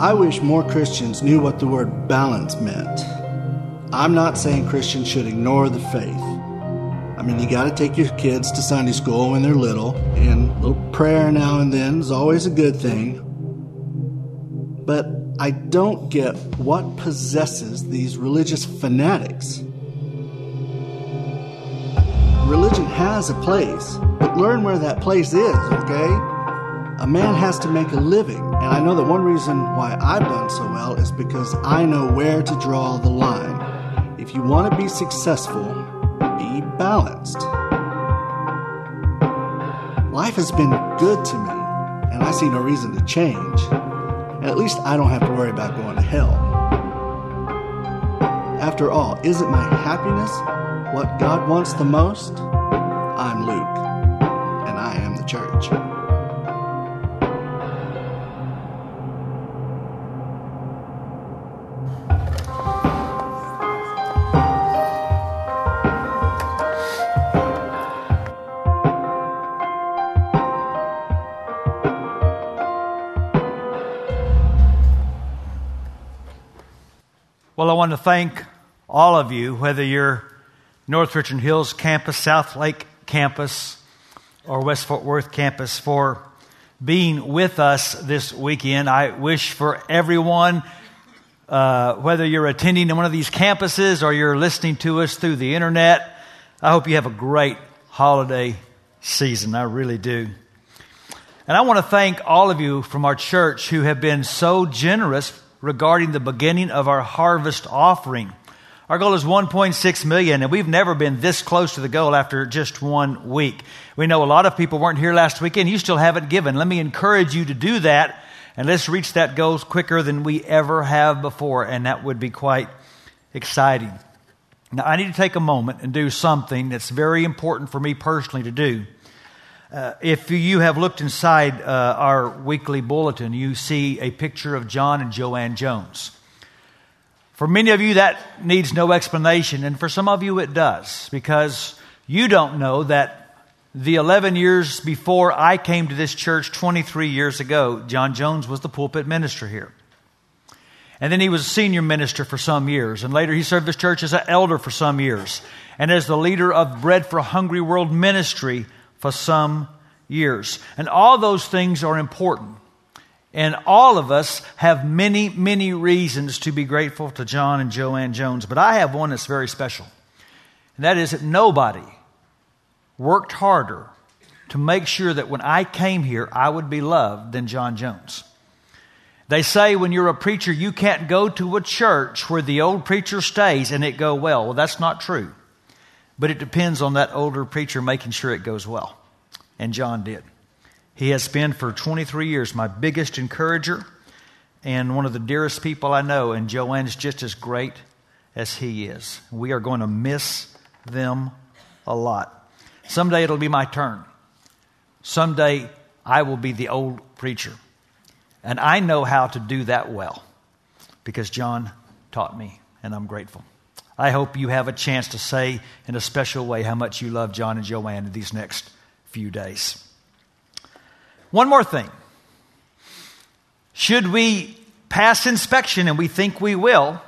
I wish more Christians knew what the word balance meant. I'm not saying Christians should ignore the faith. I mean, you got to take your kids to Sunday school when they're little, and a little prayer now and then is always a good thing. But I don't get what possesses these religious fanatics. Religion has a place, but learn where that place is, okay? A man has to make a living, and I know that one reason why I've done so well is because I know where to draw the line. If you want to be successful, be balanced. Life has been good to me, and I see no reason to change. At least I don't have to worry about going to hell. After all, isn't my happiness what God wants the most? I'm Luke, I want to thank all of you, whether you're North Richland Hills campus, Southlake campus, or West Fort Worth campus, for being with us this weekend. I wish for everyone, uh, whether you're attending one of these campuses or you're listening to us through the internet, I hope you have a great holiday season. I really do. And I want to thank all of you from our church who have been so generous regarding the beginning of our harvest offering. Our goal is 1.6 million, and we've never been this close to the goal after just one week. We know a lot of people weren't here last weekend. You still haven't given. Let me encourage you to do that, and let's reach that goal quicker than we ever have before, and that would be quite exciting. Now, I need to take a moment and do something that's very important for me personally to do. Uh, if you have looked inside uh, our weekly bulletin, you see a picture of John and Joanne Jones. For many of you, that needs no explanation, and for some of you, it does, because you don't know that the 11 years before I came to this church 23 years ago, John Jones was the pulpit minister here. And then he was a senior minister for some years. And later he served his church as an elder for some years. And as the leader of Bread for Hungry World ministry for some years. And all those things are important. And all of us have many, many reasons to be grateful to John and Joanne Jones. But I have one that's very special. And that is that nobody worked harder to make sure that when I came here, I would be loved than John Jones. They say when you're a preacher, you can't go to a church where the old preacher stays and it go well. Well, that's not true. But it depends on that older preacher making sure it goes well. And John did. He has been for 23 years my biggest encourager and one of the dearest people I know. And Joanne's just as great as he is. We are going to miss them a lot. Someday it'll be my turn. Someday I will be the old preacher. And I know how to do that well because John taught me, and I'm grateful. I hope you have a chance to say in a special way how much you love John and Joanne in these next few days. One more thing. Should we pass inspection, and we think we will,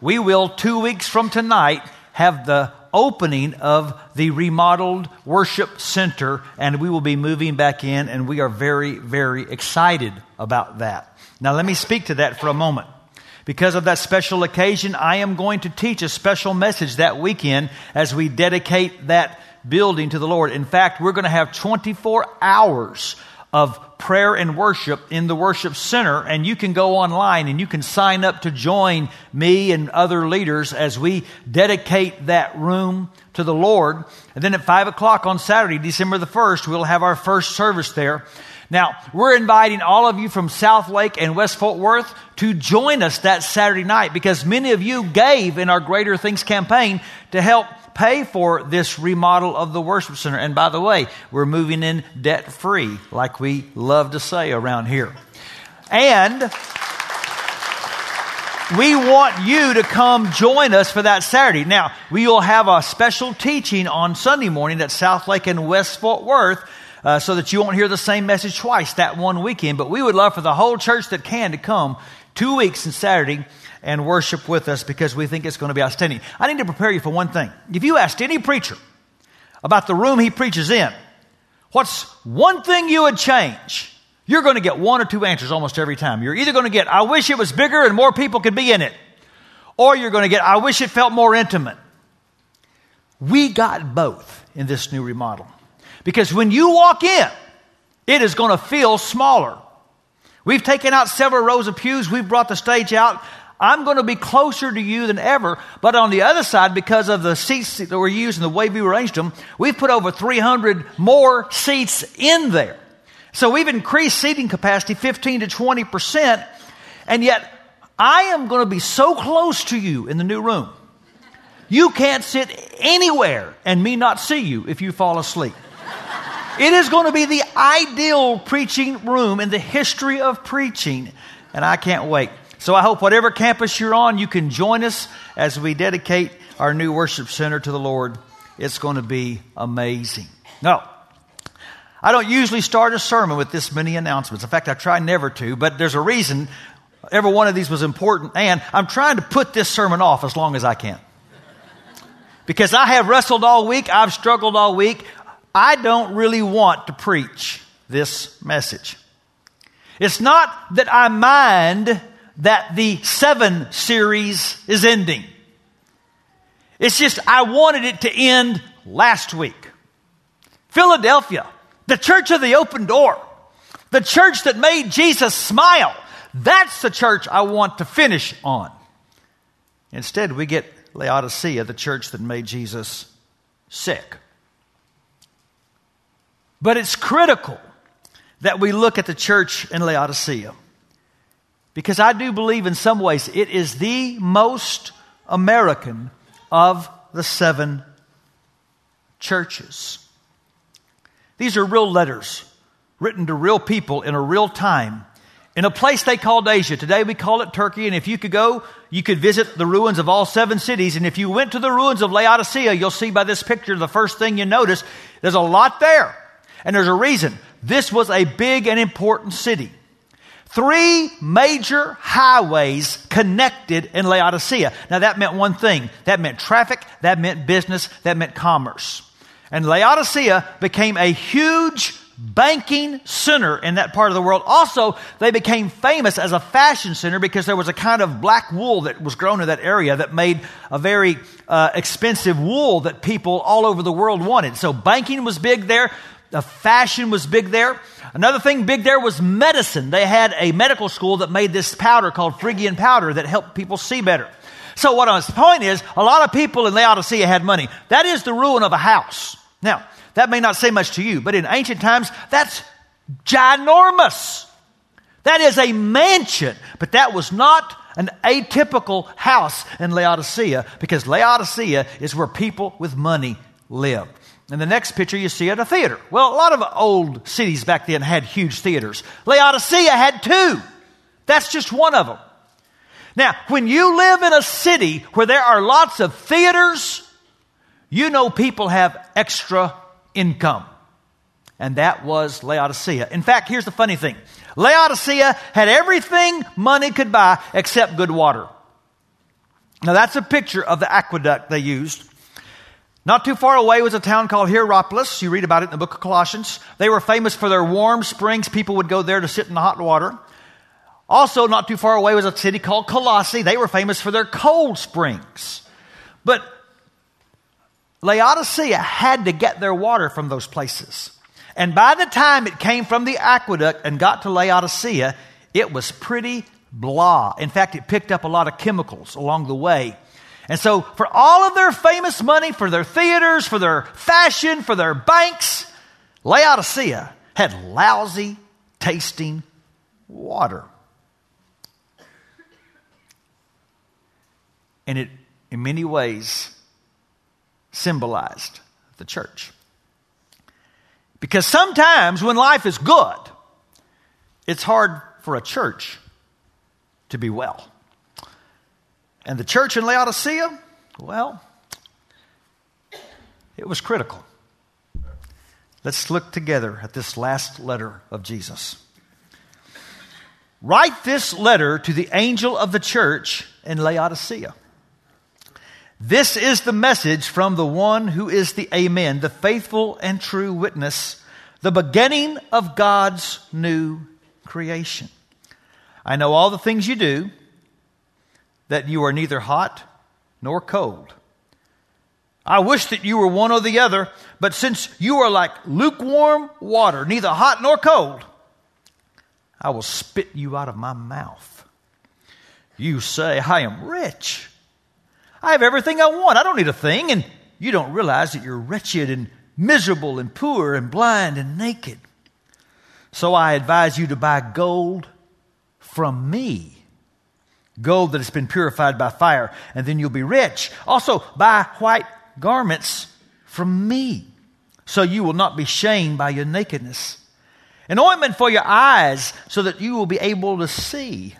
we will, two weeks from tonight, have the opening of the remodeled worship center, and we will be moving back in, and we are very, very excited about that. Now, let me speak to that for a moment. Because of that special occasion, I am going to teach a special message that weekend as we dedicate that building to the Lord. In fact, we're going to have 24 hours of prayer and worship in the worship center, and you can go online and you can sign up to join me and other leaders as we dedicate that room to the Lord. And then at 5 o'clock on Saturday, December the 1st, we'll have our first service there. Now, we're inviting all of you from Southlake and West Fort Worth to join us that Saturday night because many of you gave in our Greater Things campaign to help pay for this remodel of the worship center. And by the way, we're moving in debt free, like we love to say around here. And we want you to come join us for that Saturday. Now, we will have a special teaching on Sunday morning at Southlake and West Fort Worth uh, so that you won't hear the same message twice that one weekend. But we would love for the whole church that can to come two weeks and Saturday and worship with us because we think it's going to be outstanding. I need to prepare you for one thing. If you asked any preacher about the room he preaches in, what's one thing you would change? You're going to get one or two answers almost every time. You're either going to get, I wish it was bigger and more people could be in it. Or you're going to get, I wish it felt more intimate. We got both in this new remodel. Because when you walk in, it is going to feel smaller. We've taken out several rows of pews. We've brought the stage out. I'm going to be closer to you than ever. But on the other side, because of the seats that were used and the way we arranged them, we've put over 300 more seats in there. So we've increased seating capacity 15 to 20 percent. And yet, I am going to be so close to you in the new room. You can't sit anywhere and me not see you if you fall asleep. It is going to be the ideal preaching room in the history of preaching, and I can't wait. So I hope whatever campus you're on, you can join us as we dedicate our new worship center to the Lord. It's going to be amazing. No, I don't usually start a sermon with this many announcements. In fact, I try never to, but there's a reason every one of these was important, and I'm trying to put this sermon off as long as I can. Because I have wrestled all week, I've struggled all week. I don't really want to preach this message. It's not that I mind that the seven series is ending. It's just I wanted it to end last week. Philadelphia, the church of the open door, the church that made Jesus smile. That's the church I want to finish on. Instead, we get Laodicea, the church that made Jesus sick. But it's critical that we look at the church in Laodicea because I do believe in some ways it is the most American of the seven churches. These are real letters written to real people in a real time in a place they called Asia. Today we call it Turkey, and if you could go, you could visit the ruins of all seven cities. And if you went to the ruins of Laodicea, you'll see by this picture the first thing you notice, there's a lot there. And there's a reason. This was a big and important city. Three major highways connected in Laodicea. Now that meant one thing. That meant traffic, that meant business, that meant commerce. And Laodicea became a huge banking center in that part of the world. Also, they became famous as a fashion center because there was a kind of black wool that was grown in that area that made a very uh, expensive wool that people all over the world wanted. So banking was big there. The fashion was big there. Another thing big there was medicine. They had a medical school that made this powder called Phrygian powder that helped people see better. So what I was, the point is, a lot of people in Laodicea had money. That is the ruin of a house. Now, that may not say much to you, but in ancient times, that's ginormous. That is a mansion, but that was not an atypical house in Laodicea because Laodicea is where people with money live. In the next picture, you see at a theater. Well, a lot of old cities back then had huge theaters. Laodicea had two. That's just one of them. Now, when you live in a city where there are lots of theaters, you know people have extra income. And that was Laodicea. In fact, here's the funny thing Laodicea had everything money could buy except good water. Now, that's a picture of the aqueduct they used. Not too far away was a town called Hierapolis. You read about it in the book of Colossians. They were famous for their warm springs. People would go there to sit in the hot water. Also, not too far away was a city called Colossae. They were famous for their cold springs. But Laodicea had to get their water from those places. And by the time it came from the aqueduct and got to Laodicea, it was pretty blah. In fact, it picked up a lot of chemicals along the way. And so, for all of their famous money, for their theaters, for their fashion, for their banks, Laodicea had lousy tasting water. And it, in many ways, symbolized the church. Because sometimes when life is good, it's hard for a church to be well. And the church in Laodicea, well, it was critical. Let's look together at this last letter of Jesus. Write this letter to the angel of the church in Laodicea. This is the message from the one who is the Amen, the faithful and true witness, the beginning of God's new creation. I know all the things you do, that you are neither hot nor cold. I wish that you were one or the other, but since you are like lukewarm water, neither hot nor cold, I will spit you out of my mouth. You say, I am rich. I have everything I want. I don't need a thing. And you don't realize that you're wretched and miserable and poor and blind and naked. So I advise you to buy gold from me gold that has been purified by fire, and then you'll be rich. Also, buy white garments from me, so you will not be shamed by your nakedness. An ointment for your eyes, so that you will be able to see.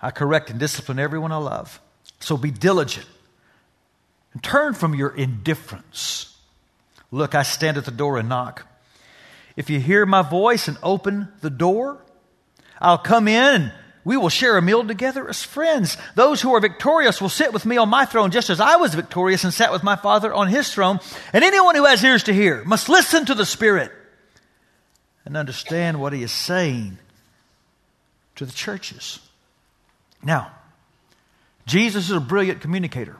I correct and discipline everyone I love. So be diligent and turn from your indifference. Look, I stand at the door and knock. If you hear my voice and open the door, I'll come in we will share a meal together as friends. Those who are victorious will sit with me on my throne, just as I was victorious and sat with my Father on his throne. And anyone who has ears to hear must listen to the Spirit and understand what he is saying to the churches. Now, Jesus is a brilliant communicator.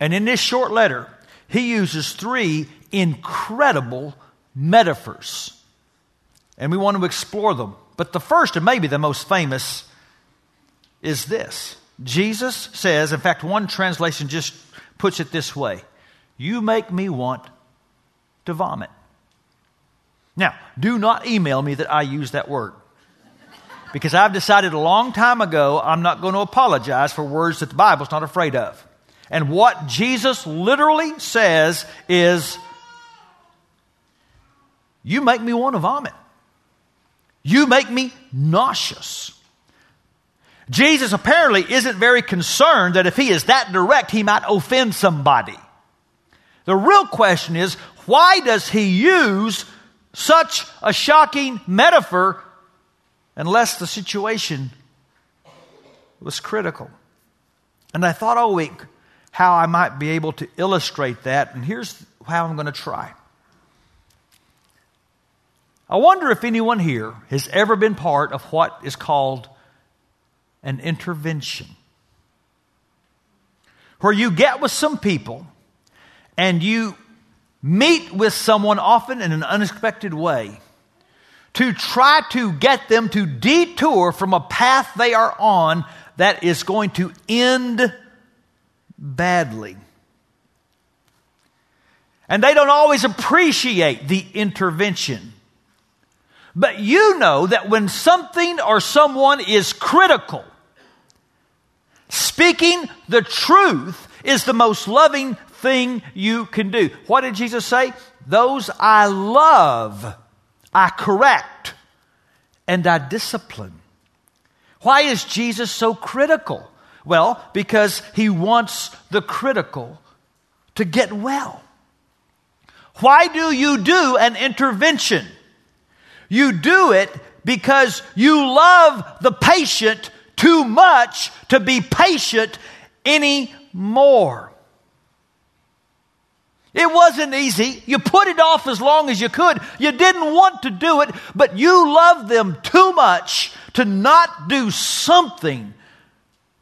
And in this short letter, he uses three incredible metaphors. And we want to explore them. But the first and maybe the most famous is this Jesus says, in fact, one translation just puts it this way You make me want to vomit. Now, do not email me that I use that word. Because I've decided a long time ago I'm not going to apologize for words that the Bible's not afraid of. And what Jesus literally says is, You make me want to vomit. You make me nauseous. Jesus apparently isn't very concerned that if he is that direct, he might offend somebody. The real question is why does he use such a shocking metaphor unless the situation was critical? And I thought all week how I might be able to illustrate that, and here's how I'm going to try. I wonder if anyone here has ever been part of what is called an intervention. Where you get with some people and you meet with someone often in an unexpected way to try to get them to detour from a path they are on that is going to end badly. And they don't always appreciate the intervention. But you know that when something or someone is critical, speaking the truth is the most loving thing you can do. What did Jesus say? Those I love, I correct, and I discipline. Why is Jesus so critical? Well, because he wants the critical to get well. Why do you do an intervention? You do it because you love the patient too much to be patient anymore. It wasn't easy. You put it off as long as you could. You didn't want to do it, but you loved them too much to not do something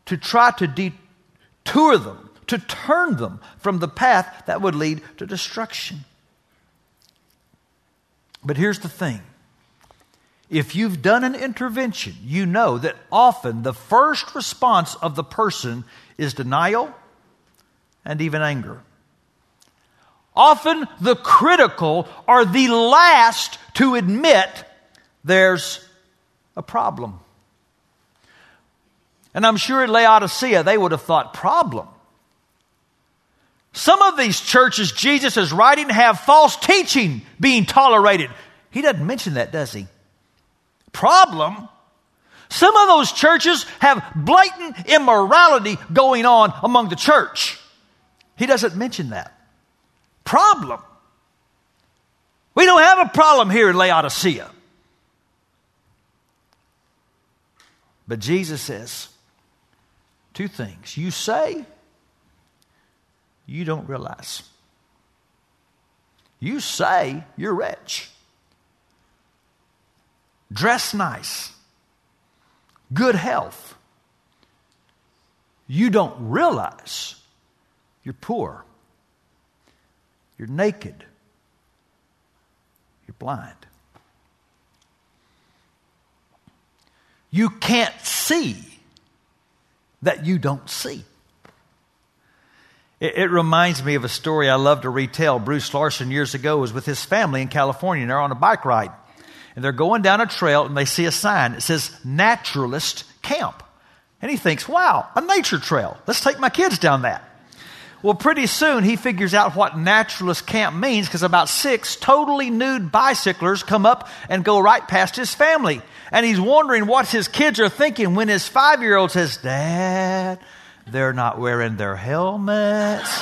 to try to detour them, to turn them from the path that would lead to destruction. But here's the thing if you've done an intervention, you know that often the first response of the person is denial and even anger. Often the critical are the last to admit there's a problem. And I'm sure at Laodicea they would have thought, problem. Some of these churches Jesus is writing have false teaching being tolerated. He doesn't mention that, does he? Problem. Some of those churches have blatant immorality going on among the church. He doesn't mention that. Problem. We don't have a problem here in Laodicea. But Jesus says two things. You say, you don't realize. You say you're rich, dress nice, good health. You don't realize you're poor, you're naked, you're blind. You can't see that you don't see. It, reminds me of a story I love to retell. Bruce Larson years ago was with his family in California and they're on a bike ride. And they're going down a trail and they see a sign that says Naturalist Camp. And he thinks, wow, a nature trail. Let's take my kids down that. Well, pretty soon he figures out what naturalist camp means because about six totally nude bicyclers come up and go right past his family. And he's wondering what his kids are thinking when his five year old says, Dad, they're not wearing their helmets.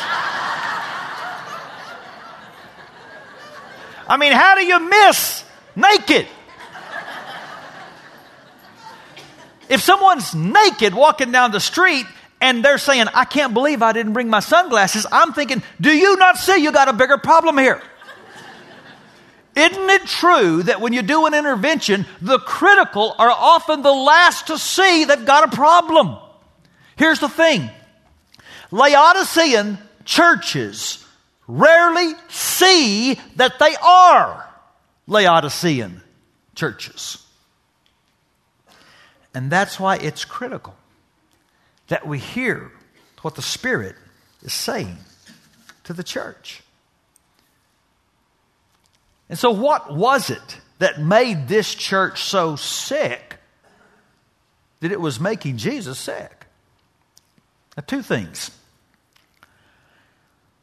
I mean, how do you miss naked? If someone's naked walking down the street and they're saying, I can't believe I didn't bring my sunglasses, I'm thinking, do you not see you got a bigger problem here? Isn't it true that when you do an intervention, the critical are often the last to see they've got a problem? Here's the thing Laodicean churches rarely see that they are Laodicean churches. And that's why it's critical that we hear what the Spirit is saying to the church. And so, what was it that made this church so sick that it was making Jesus sick? Now, two things.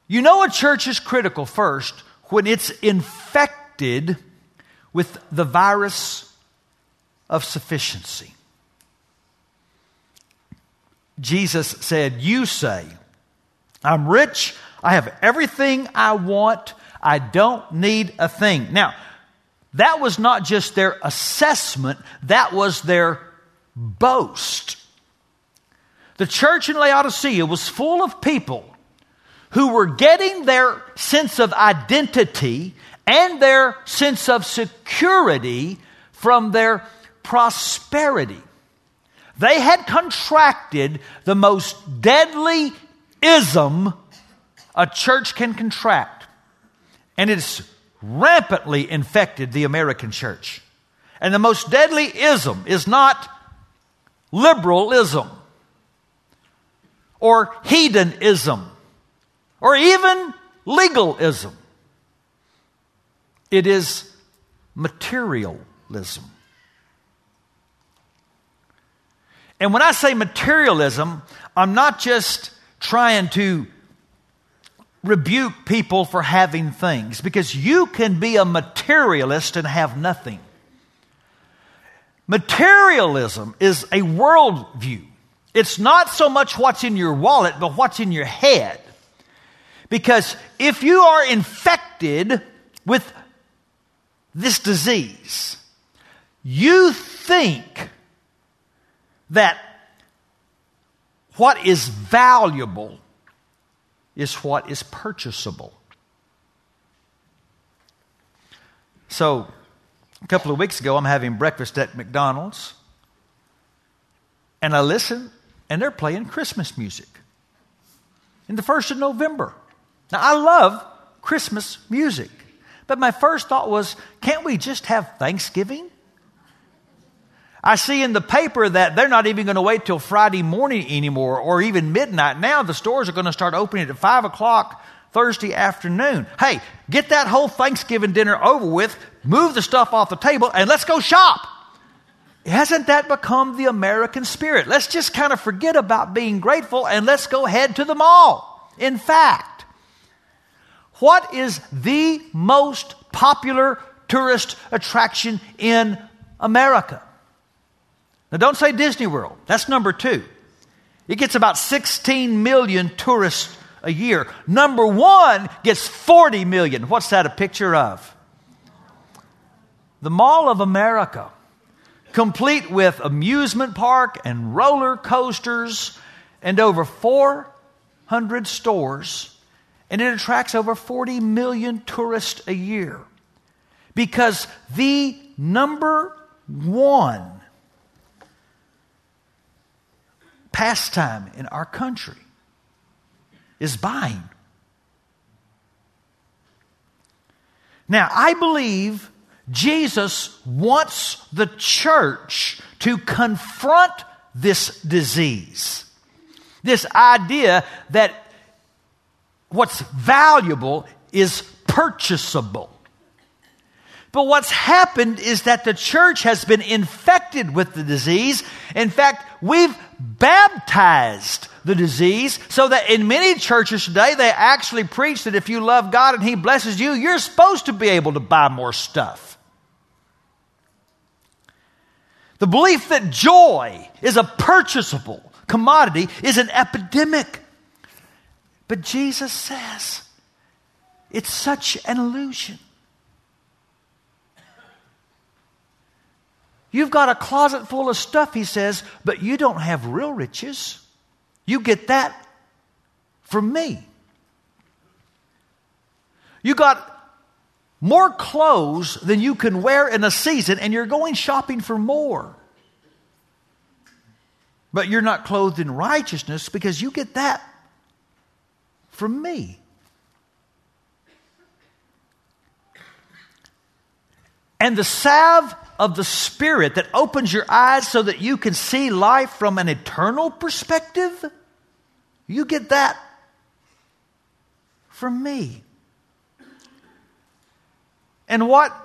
You know, a church is critical first when it's infected with the virus of sufficiency. Jesus said, You say, I'm rich, I have everything I want, I don't need a thing. Now, that was not just their assessment, that was their boast. The church in Laodicea was full of people who were getting their sense of identity and their sense of security from their prosperity. They had contracted the most deadly ism a church can contract. And it's rampantly infected the American church. And the most deadly ism is not liberalism or hedonism or even legalism. It is materialism. And when I say materialism, I'm not just trying to rebuke people for having things, because you can be a materialist and have nothing. Materialism is a worldview. It's not so much what's in your wallet, but what's in your head. Because if you are infected with this disease, you think that what is valuable is what is purchasable. So, a couple of weeks ago, I'm having breakfast at McDonald's, and I listen, and they're playing Christmas music in the first of November. Now, I love Christmas music, but my first thought was, can't we just have Thanksgiving? I see in the paper that they're not even going to wait till Friday morning anymore or even midnight. Now the stores are going to start opening at 5 o'clock Thursday afternoon. Hey, get that whole Thanksgiving dinner over with, move the stuff off the table, and let's go shop. Hasn't that become the American spirit? Let's just kind of forget about being grateful and let's go head to the mall. In fact, what is the most popular tourist attraction in America? Now, don't say Disney World. That's number two. It gets about 16 million tourists a year. Number one gets 40 million. What's that a picture of? the Mall of America, complete with amusement park and roller coasters and over 400 stores, and it attracts over 40 million tourists a year. Because the number one pastime in our country is buying. Now, I believe Jesus wants the church to confront this disease. This idea that what's valuable is purchasable. But what's happened is that the church has been infected with the disease. In fact, we've baptized the disease so that in many churches today, they actually preach that if you love God and He blesses you, you're supposed to be able to buy more stuff. The belief that joy is a purchasable commodity is an epidemic. But Jesus says it's such an illusion. You've got a closet full of stuff, he says, but you don't have real riches. You get that from me. You got more clothes than you can wear in a season, and you're going shopping for more. But you're not clothed in righteousness because you get that from me. And the salve of the Spirit that opens your eyes so that you can see life from an eternal perspective, you get that from me. And what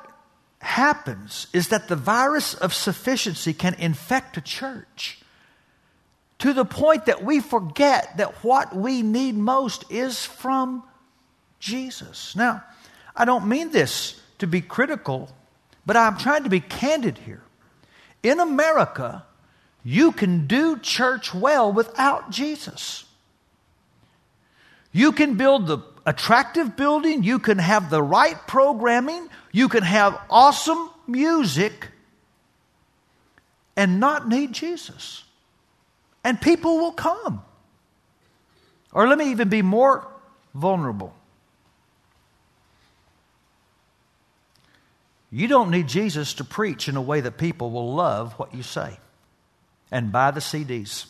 happens is that the virus of sufficiency can infect a church to the point that we forget that what we need most is from Jesus. Now, I don't mean this to be critical but I'm trying to be candid here. In America, you can do church well without Jesus. You can build the attractive building, you can have the right programming, you can have awesome music and not need Jesus. And people will come. Or let me even be more vulnerable. You don't need Jesus to preach in a way that people will love what you say and buy the CDs.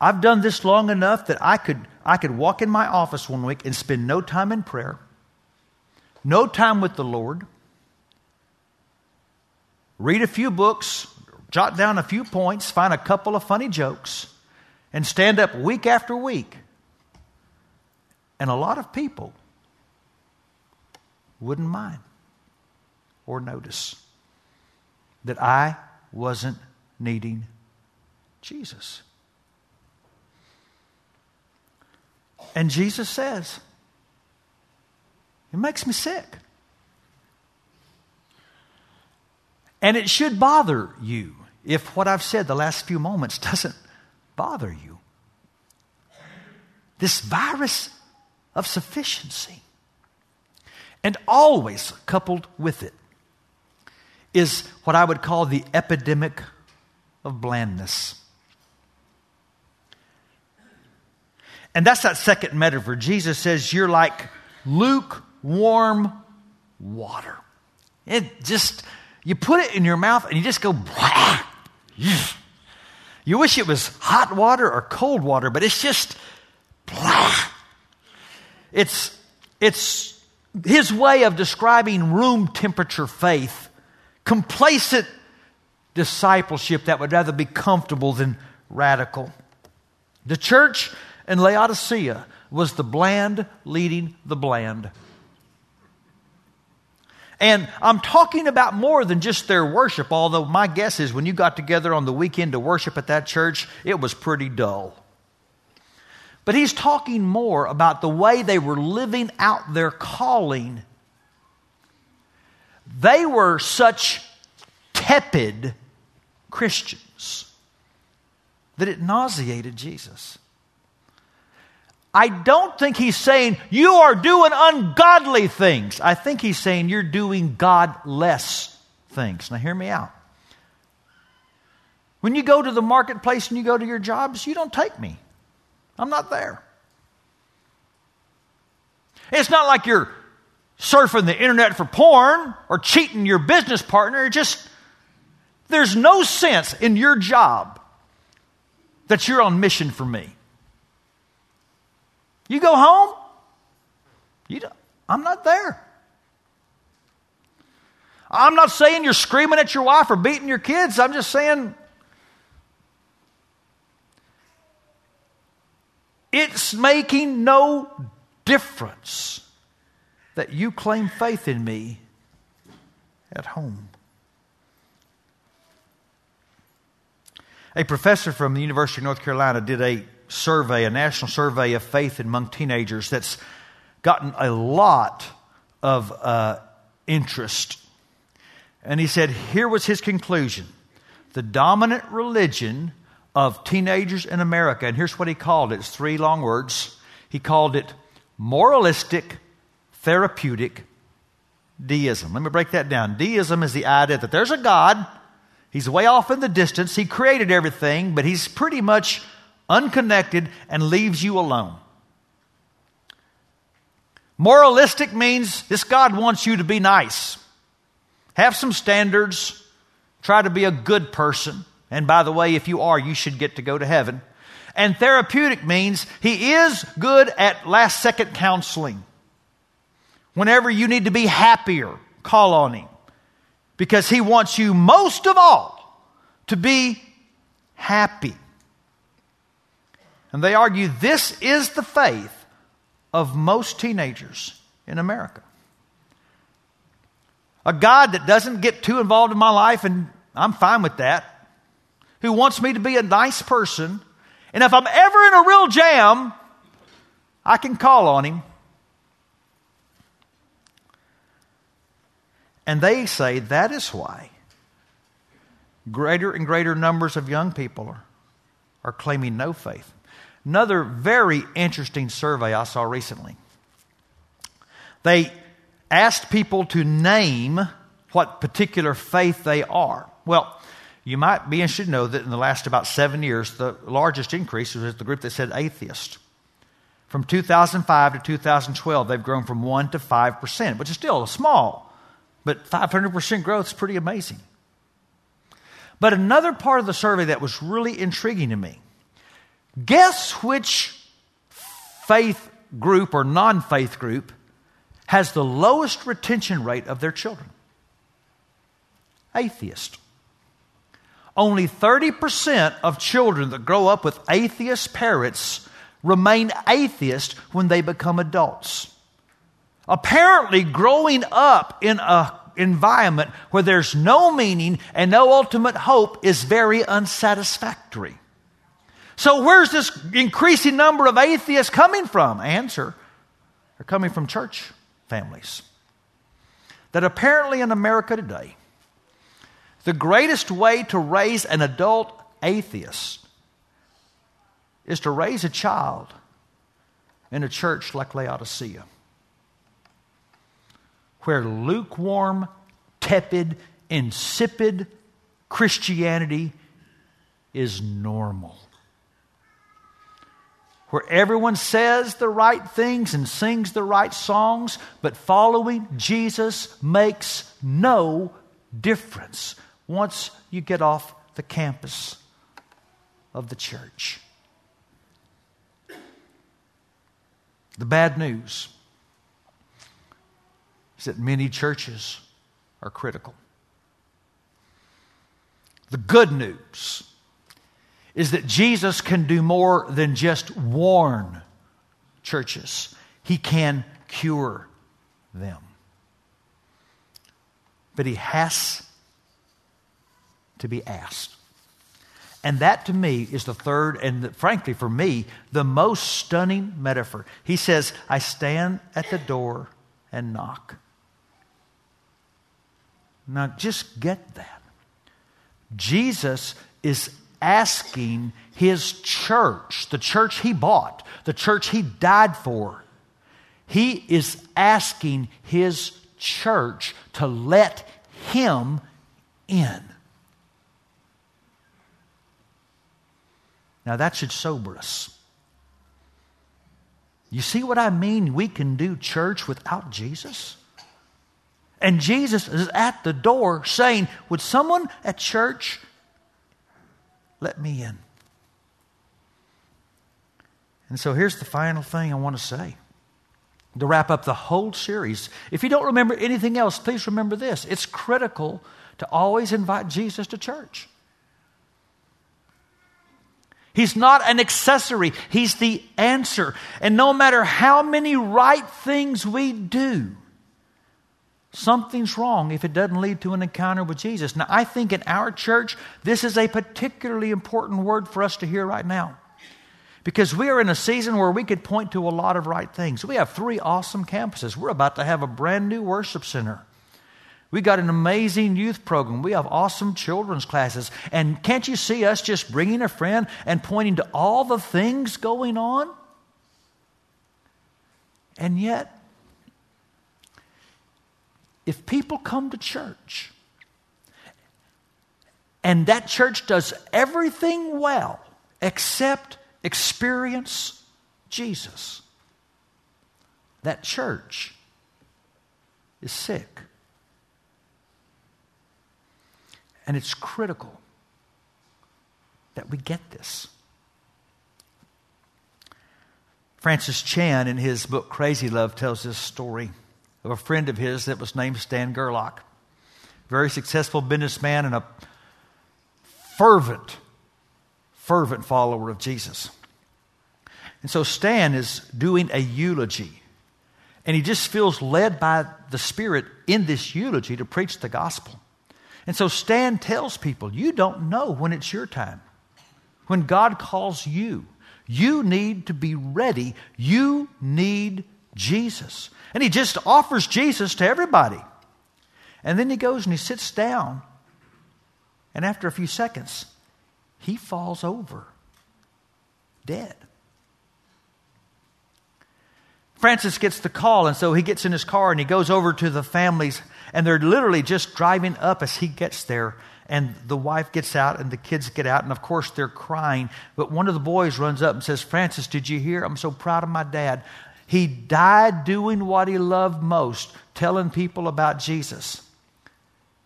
I've done this long enough that I could, I could walk in my office one week and spend no time in prayer, no time with the Lord, read a few books, jot down a few points, find a couple of funny jokes, and stand up week after week. And a lot of people wouldn't mind or notice that I wasn't needing Jesus. And Jesus says, It makes me sick. And it should bother you if what I've said the last few moments doesn't bother you. This virus of sufficiency and always coupled with it is what I would call the epidemic of blandness. And that's that second metaphor. Jesus says, You're like lukewarm water. It just, you put it in your mouth and you just go. You wish it was hot water or cold water, but it's just, blah. It's, it's his way of describing room temperature faith, complacent discipleship that would rather be comfortable than radical. The church in Laodicea was the bland leading the bland. And I'm talking about more than just their worship, although my guess is when you got together on the weekend to worship at that church, it was pretty dull. But he's talking more about the way they were living out their calling. They were such tepid Christians that it nauseated Jesus. I don't think he's saying you are doing ungodly things. I think he's saying you're doing godless things. Now, hear me out. When you go to the marketplace and you go to your jobs, you don't take me. I'm not there. It's not like you're surfing the internet for porn or cheating your business partner. Just, there's no sense in your job that you're on mission for me. You go home, you I'm not there. I'm not saying you're screaming at your wife or beating your kids. I'm just saying it's making no difference that you claim faith in me at home. A professor from the University of North Carolina did a survey, a national survey of faith among teenagers that's gotten a lot of uh, interest. And he said, here was his conclusion the dominant religion of teenagers in America, and here's what he called it it's three long words. He called it moralistic, therapeutic deism. Let me break that down. Deism is the idea that there's a God He's way off in the distance. He created everything, but he's pretty much unconnected and leaves you alone. Moralistic means this God wants you to be nice, have some standards, try to be a good person. And by the way, if you are, you should get to go to heaven. And therapeutic means he is good at last second counseling. Whenever you need to be happier, call on him because He wants you most of all to be happy. And they argue this is the faith of most teenagers in America. A God that doesn't get too involved in my life, and I'm fine with that, who wants me to be a nice person. And if I'm ever in a real jam, I can call on Him And they say that is why greater and greater numbers of young people are, are claiming no faith. Another very interesting survey I saw recently. They asked people to name what particular faith they are. Well, you might be interested to know that in the last about seven years, the largest increase was the group that said atheist. From 2005 to 2012, they've grown from 1 to 5%, which is still small but 500% growth is pretty amazing. But another part of the survey that was really intriguing to me guess which faith group or non faith group has the lowest retention rate of their children? Atheist. Only 30% of children that grow up with atheist parents remain atheist when they become adults. Apparently, growing up in an environment where there's no meaning and no ultimate hope is very unsatisfactory. So, where's this increasing number of atheists coming from? Answer they're coming from church families. That apparently in America today, the greatest way to raise an adult atheist is to raise a child in a church like Laodicea where lukewarm, tepid, insipid Christianity is normal. Where everyone says the right things and sings the right songs, but following Jesus makes no difference once you get off the campus of the church. The bad news is that many churches are critical. The good news is that Jesus can do more than just warn churches, He can cure them. But He has to be asked. And that to me is the third, and frankly for me, the most stunning metaphor. He says, I stand at the door and knock. Now, just get that. Jesus is asking his church, the church he bought, the church he died for, he is asking his church to let him in. Now that should sober us. You see what I mean? We can do church without Jesus. And Jesus is at the door saying, Would someone at church let me in? And so here's the final thing I want to say to wrap up the whole series. If you don't remember anything else, please remember this it's critical to always invite Jesus to church. He's not an accessory, He's the answer. And no matter how many right things we do, something's wrong if it doesn't lead to an encounter with Jesus. Now, I think in our church, this is a particularly important word for us to hear right now. Because we are in a season where we could point to a lot of right things. We have three awesome campuses. We're about to have a brand new worship center. We got an amazing youth program. We have awesome children's classes. And can't you see us just bringing a friend and pointing to all the things going on? And yet, if people come to church and that church does everything well except experience Jesus, that church is sick. And it's critical that we get this. Francis Chan, in his book Crazy Love, tells this story of a friend of his that was named Stan Gerlach. Very successful businessman and a fervent, fervent follower of Jesus. And so Stan is doing a eulogy. And he just feels led by the Spirit in this eulogy to preach the gospel. And so Stan tells people, you don't know when it's your time. When God calls you, you need to be ready. You need Jesus. And he just offers Jesus to everybody. And then he goes and he sits down. And after a few seconds, he falls over dead. Francis gets the call, and so he gets in his car and he goes over to the families, and they're literally just driving up as he gets there. And the wife gets out and the kids get out. And of course, they're crying. But one of the boys runs up and says, Francis, did you hear? I'm so proud of my dad. He died doing what he loved most, telling people about Jesus.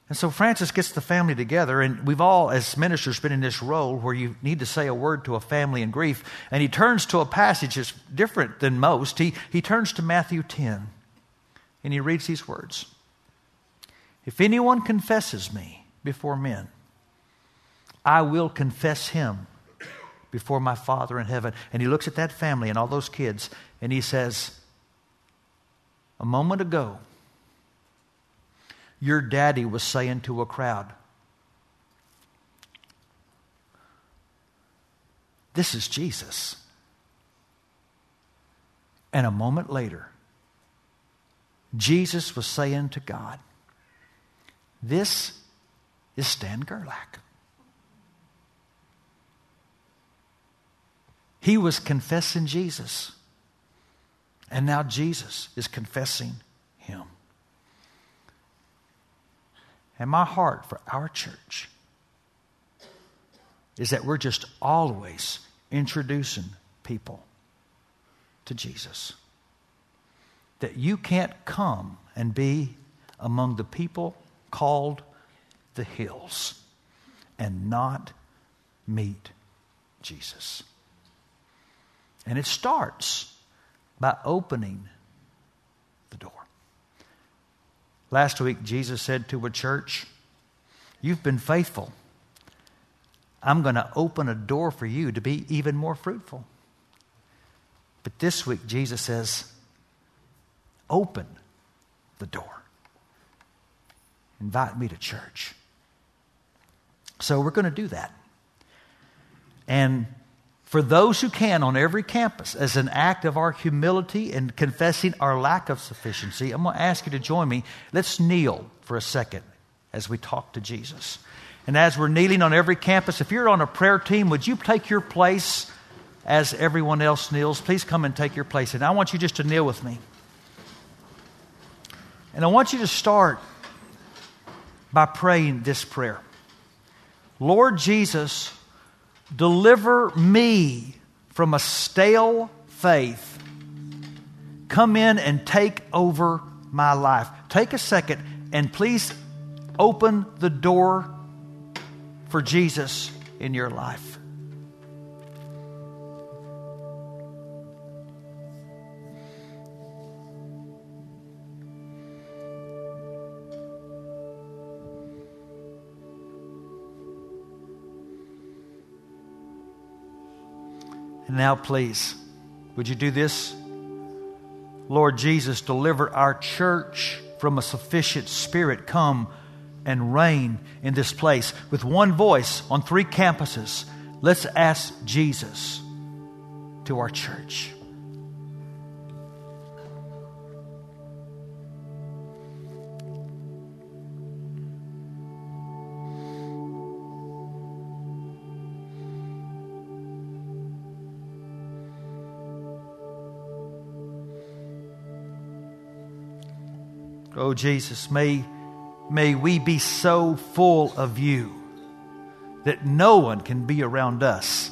And so Francis gets the family together, and we've all, as ministers, been in this role where you need to say a word to a family in grief. And he turns to a passage that's different than most. He, he turns to Matthew 10, and he reads these words if anyone confesses me before men, I will confess him before my Father in heaven. And he looks at that family and all those kids and he says, A moment ago, your daddy was saying to a crowd, This is Jesus. And a moment later, Jesus was saying to God, this is Stan Gerlach. He was confessing Jesus. And now Jesus is confessing him. And my heart for our church is that we're just always introducing people to Jesus. That you can't come and be among the people called the hills and not meet Jesus. And it starts by opening the door. Last week, Jesus said to a church, You've been faithful. I'm going to open a door for you to be even more fruitful. But this week, Jesus says, Open the door invite me to church. So we're going to do that. And for those who can on every campus, as an act of our humility and confessing our lack of sufficiency, I'm going to ask you to join me. Let's kneel for a second as we talk to Jesus. And as we're kneeling on every campus, if you're on a prayer team, would you take your place as everyone else kneels? Please come and take your place. And I want you just to kneel with me. And I want you to start by praying this prayer Lord Jesus, deliver me from a stale faith. Come in and take over my life. Take a second and please open the door for Jesus in your life. Now, please, would you do this? Lord Jesus, deliver our church from a sufficient spirit. Come and reign in this place with one voice on three campuses. Let's ask Jesus to our church. Oh, Jesus, may May we be so full of you that no one can be around us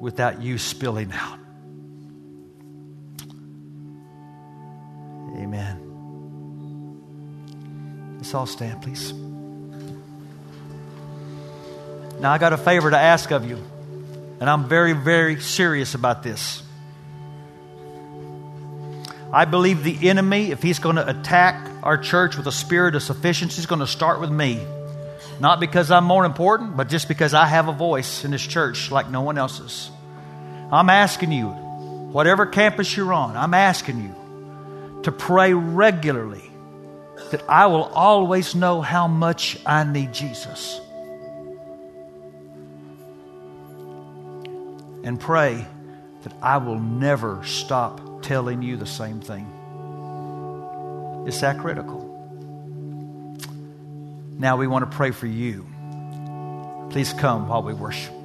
without you spilling out. Amen. Let's all stand, please. Now, I got a favor to ask of you, and I'm very, very serious about this. I believe the enemy, if he's going to attack our church with a spirit of sufficiency, he's going to start with me. Not because I'm more important, but just because I have a voice in this church like no one else's. I'm asking you, whatever campus you're on, I'm asking you to pray regularly that I will always know how much I need Jesus. And pray that I will never stop telling you the same thing. It's that critical. Now we want to pray for you. Please come while we worship.